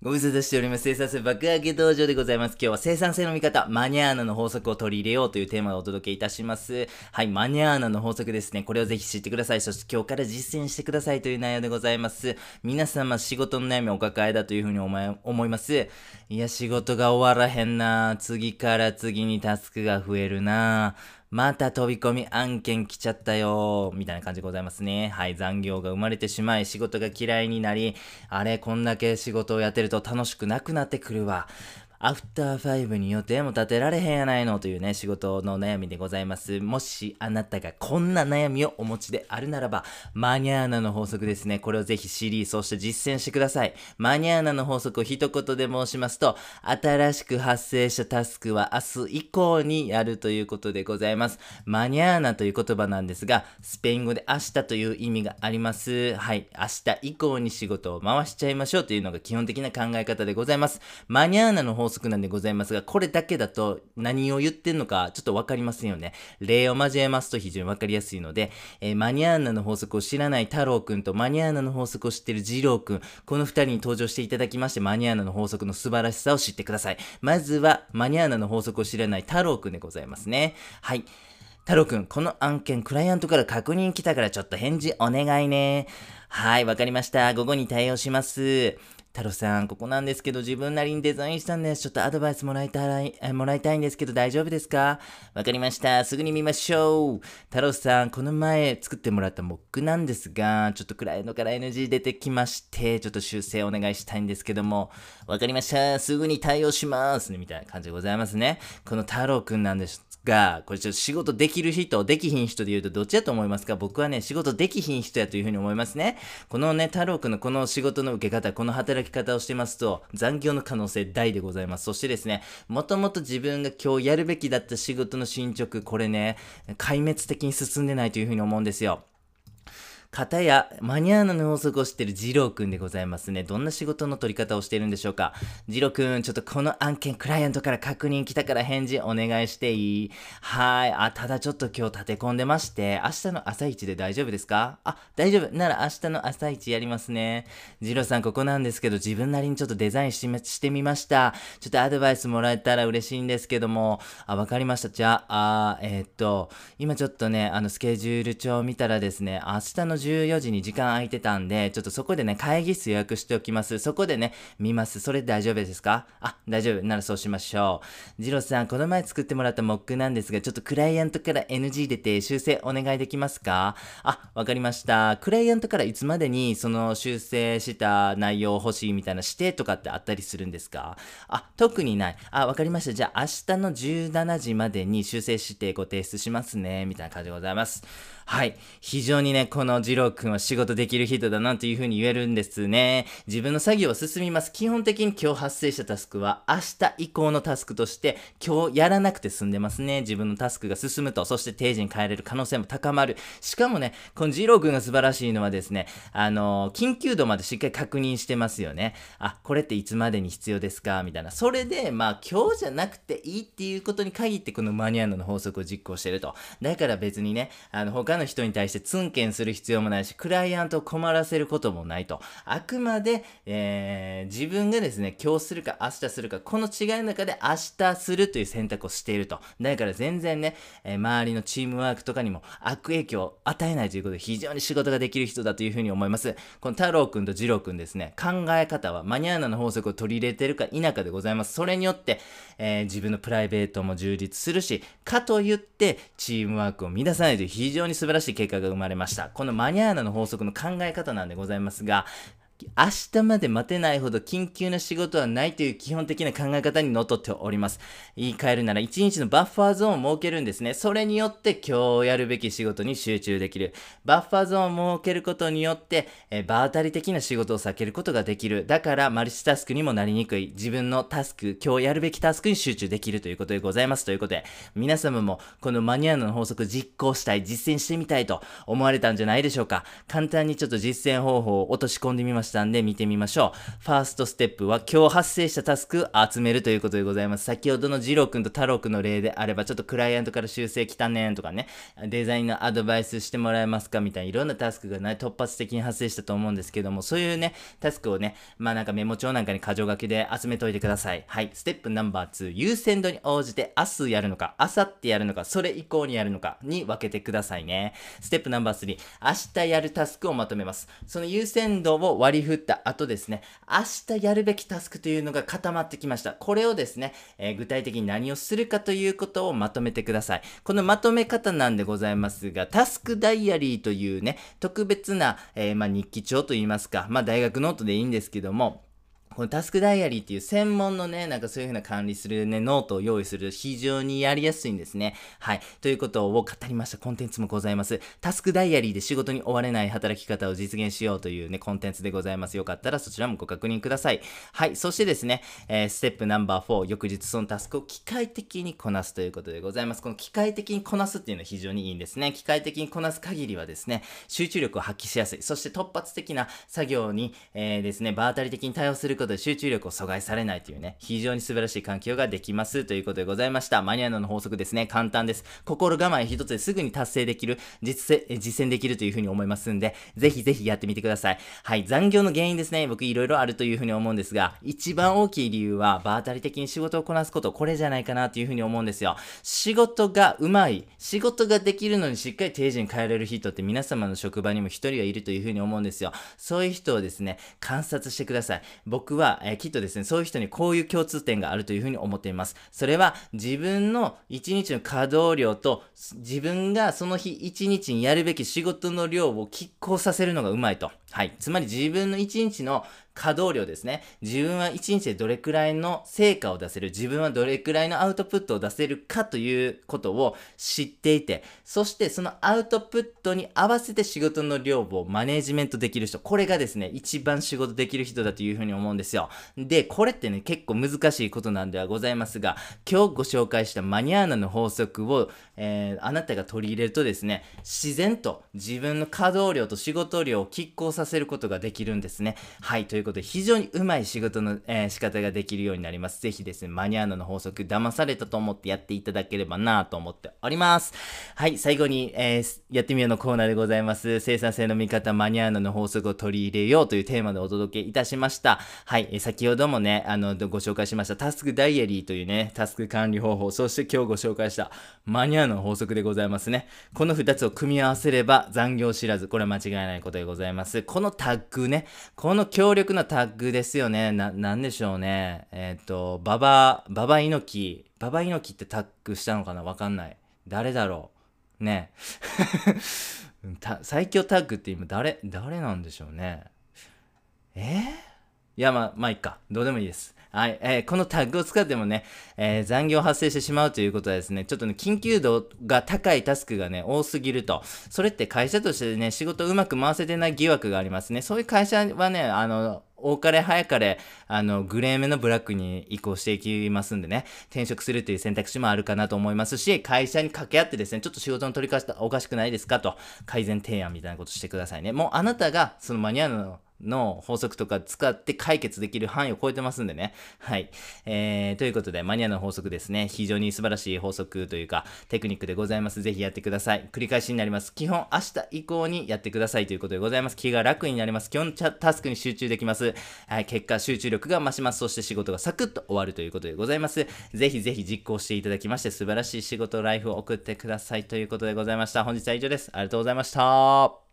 ご無沙汰しております。生産性爆上げ道場でございます。今日は生産性の見方、マニャーナの法則を取り入れようというテーマをお届けいたします。はい、マニャーナの法則ですね。これをぜひ知ってください。そして今日から実践してくださいという内容でございます。皆様仕事の悩みをお抱えだというふうに思い思います。いや、仕事が終わらへんな次から次にタスクが増えるなまた飛び込み案件来ちゃったよみたいな感じでございますね。はい、残業が生まれてしまい、仕事が嫌いになり、あれ、こんだけ仕事をやってると楽しくなくなってくるわ。アフターファイブに予定も立てられへんやないのというね、仕事の悩みでございます。もしあなたがこんな悩みをお持ちであるならば、マニャーナの法則ですね。これをぜひ知り、そして実践してください。マニャーナの法則を一言で申しますと、新しく発生したタスクは明日以降にやるということでございます。マニャーナという言葉なんですが、スペイン語で明日という意味があります。はい。明日以降に仕事を回しちゃいましょうというのが基本的な考え方でございます。マニャーナの法則なんでございますが、これだけだと何を言ってんのかちょっとわかりませんよね。例を交えますと非常にわかりやすいので、えーマニャーナの法則を知らない太郎くんとマニャーナの法則を知ってる二郎くん、この二人に登場していただきまして、マニャーナの法則の素晴らしさを知ってください。まずは、マニャーナの法則を知らない太郎くんでございますね。はい。太郎くん、この案件、クライアントから確認来たからちょっと返事お願いね。はい、わかりました。午後に対応します。太郎さん、ここなんですけど、自分なりにデザインしたんです。ちょっとアドバイスもらいたい、えもらいたいんですけど、大丈夫ですか？わかりました。すぐに見ましょう。太郎さん、この前作ってもらったモックなんですが、ちょっとクライアントから NG 出てきまして、ちょっと修正お願いしたいんですけども、わかりました。すぐに対応します。みたいな感じでございますね。この太郎くんなんですが、これちょっと仕事できる人、できひん人で言うとどっちだと思いますか？僕はね、仕事できひん人やというふうに思いますね。このね、太郎くんのこの仕事の受け方、この働き方をしてますと、残業の可能性大でございます。そしてですね、もともと自分が今日やるべきだった仕事の進捗、これね、壊滅的に進んでないというふうに思うんですよ。片やマニアーナの法則を知ってるジローくんでございますね。どんな仕事の取り方をしているんでしょうか。ジローくん、ちょっとこの案件クライアントから確認来たから返事お願いしていい？はい。あ、ただちょっと今日立て込んでまして、明日の朝一で大丈夫ですか？あ、大丈夫。なら明日の朝一やりますね。ジローさん、ここなんですけど、自分なりにちょっとデザインししてみました。ちょっとアドバイスもらえたら嬉しいんですけども、あ、わかりました。じゃあ、あえーっと、今ちょっとね、あの、スケジュール帳を見たらですね、明日の14時に時間空いてたんで、ちょっとそこでね、会議室予約しておきます。そこでね、見ます。それ大丈夫ですか？あ、大丈夫。ならそうしましょう。ジロさん、この前作ってもらったモックなんですが、ちょっとクライアントから NG 出て修正お願いできますか？あ、わかりました。クライアントからいつまでにその修正した内容欲しいみたいな指定とかってあったりするんですか？あ、特にない。あ、わかりました。じゃあ明日の17時までに修正してご提出しますね。みたいな感じでございます。はい。非常にね、このジロー君は仕事できる人だなというふうに言えるんですね。自分の作業は進みます。基本的に今日発生したタスクは明日以降のタスクとして今日やらなくて済んでますね。自分のタスクが進むと、そして定時に変えれる可能性も高まる。しかもね、このジロー君が素晴らしいのはですね、あの、緊急度までしっかり確認してますよね。あ、これっていつまでに必要ですか？みたいな。それで、まあ今日じゃなくていいっていうことに限ってこのマニュアルの法則を実行してると。だから別にね、あの、他の人に対してツンケンする必要もないし、クライアントを困らせることもないと。あくまで、えー、自分がですね、今日するか明日するか、この違いの中で明日するという選択をしていると。だから全然ね、えー周りのチームワークとかにも悪影響を与えないということで非常に仕事ができる人だというふうに思います。この太郎くんと二郎くんですね、考え方はマニュアルの法則を取り入れてるか否かでございます。それによって、えー自分のプライベートも充実するし、かといってチームワークを乱さないという非常に素晴らしい結果が生まれました。このママニュアルの法則の考え方なんでございますが、明日まで待てないほど緊急な仕事はないという基本的な考え方にのっとっております。言い換えるなら1日のバッファーゾーンを設けるんですね。それによって今日やるべき仕事に集中できる。バッファーゾーンを設けることによって、え場当たり的な仕事を避けることができる。だからマルチタスクにもなりにくい。自分のタスク、今日やるべきタスクに集中できるということでございます。ということで、皆様もこのマニュアルの法則実行したい、実践してみたいと思われたんじゃないでしょうか。簡単にちょっと実践方法を落とし込んでみました。したんで見てみましょう。ファーストステップは今日発生したタスク集めるということでございます。先ほどのジロー君と太郎君の例であれば、ちょっとクライアントから修正来たねんとかね、デザインのアドバイスしてもらえますかみたいないろんなタスクがね、突発的に発生したと思うんですけども、そういうね、タスクをね、まあなんかメモ帳なんかに箇条書きで集めといてください。はい。ステップナンバー2、優先度に応じて明日やるのか、明後日やるのか、それ以降にやるのかに分けてくださいね。ステップナンバー3、明日やるタスクをまとめます。その優先度を割り振った後ですね、明日やるべきタスクというのが固まってきました。これをですね、えー、具体的に何をするかということをまとめてください。このまとめ方なんでございますが、タスクダイアリーというね、特別な、えー、まあ、日記帳といいますか、まあ、大学ノートでいいんですけども、このタスクダイアリーっていう専門のね、なんかそういう風な管理するね、ノートを用意する非常にやりやすいんですね。はい。ということを語りましたコンテンツもございます。タスクダイアリーで仕事に追われない働き方を実現しようというね、コンテンツでございます。よかったらそちらもご確認ください。はい。そしてですね、えー、ステップナンバー4、翌日そのタスクを機械的にこなすということでございます。この機械的にこなすっていうのは非常にいいんですね。機械的にこなす限りはですね、集中力を発揮しやすい。そして突発的な作業に、えー、ですね、場当たり的に対応することで集中力を阻害されないというね、非常に素晴らしい環境ができますということでございました。マニアの法則ですね、簡単です。心構え一つですぐに達成できる、実実践できるというふうに思いますんで、ぜひぜひやってみてください。はい、残業の原因ですね、僕いろいろあるというふうに思うんですが、一番大きい理由は、場当たり的に仕事をこなすこと、これじゃないかなというふうに思うんですよ。仕事がうまい、仕事ができるのにしっかり定時に帰れる人って皆様の職場にも一人はいるというふうに思うんですよ。そういう人をですね、観察してください。僕は、えー、きっとですね、そういう人にこういう共通点があるというふうに思っています。それは自分の一日の稼働量と自分がその日一日にやるべき仕事の量を拮抗させるのがうまいと。はい。つまり自分の一日の稼働量ですね。自分は一日でどれくらいの成果を出せる、自分はどれくらいのアウトプットを出せるかということを知っていて、そしてそのアウトプットに合わせて仕事の量をマネージメントできる人、これがですね、一番仕事できる人だというふうに思うんですよ。で、これってね、結構難しいことなんではございますが、今日ご紹介したマニアーナの法則を、えー、あなたが取り入れるとですね、自然と自分の稼働量と仕事量を拮抗させせることができるんですね。はい、ということで非常にうまい仕事の、えー、仕方ができるようになります。ぜひですね、マニアーナの法則、騙されたと思ってやっていただければなと思っております。はい、最後に、えー、やってみようのコーナーでございます。生産性の見方、マニアーナの法則を取り入れようというテーマでお届けいたしました。はい、えー、先ほどもね、あの、ご紹介しましたタスクダイアリーというね、タスク管理方法、そして今日ご紹介したマニアーナの法則でございますね。この2つを組み合わせれば残業知らず、これは間違いないことでございます。このタッグね、この強力なタッグですよね。な、なんでしょうね。えっ、ー、と、ババ、ババ猪木、ババ猪木ってタッグしたのかな？わかんない。誰だろう？ね。最強タッグって今誰、誰なんでしょうね。えー、いや、まあ、まあ、いっか。どうでもいいです。はい、えー、このタッグを使ってもね、えー、残業発生してしまうということはですね、ちょっとね、緊急度が高いタスクがね、多すぎると。それって会社としてね、仕事をうまく回せてない疑惑がありますね。そういう会社はね、あの、多かれ早かれ、あの、グレー目のブラックに移行していきますんでね、転職するという選択肢もあるかなと思いますし、会社に掛け合ってですね、ちょっと仕事の取り返したおかしくないですかと、改善提案みたいなことしてくださいね。もうあなたが、そのマニュアルのの法則とか使って解決できる範囲を超えてますんでね。はい。えー、ということで、マニアの法則ですね。非常に素晴らしい法則というか、テクニックでございます。ぜひやってください。繰り返しになります。基本、明日以降にやってくださいということでございます。気が楽になります。基本、タスクに集中できます。はい。結果、集中力が増します。そして仕事がサクッと終わるということでございます。ぜひぜひ実行していただきまして、素晴らしい仕事、ライフを送ってくださいということでございました。本日は以上です。ありがとうございました。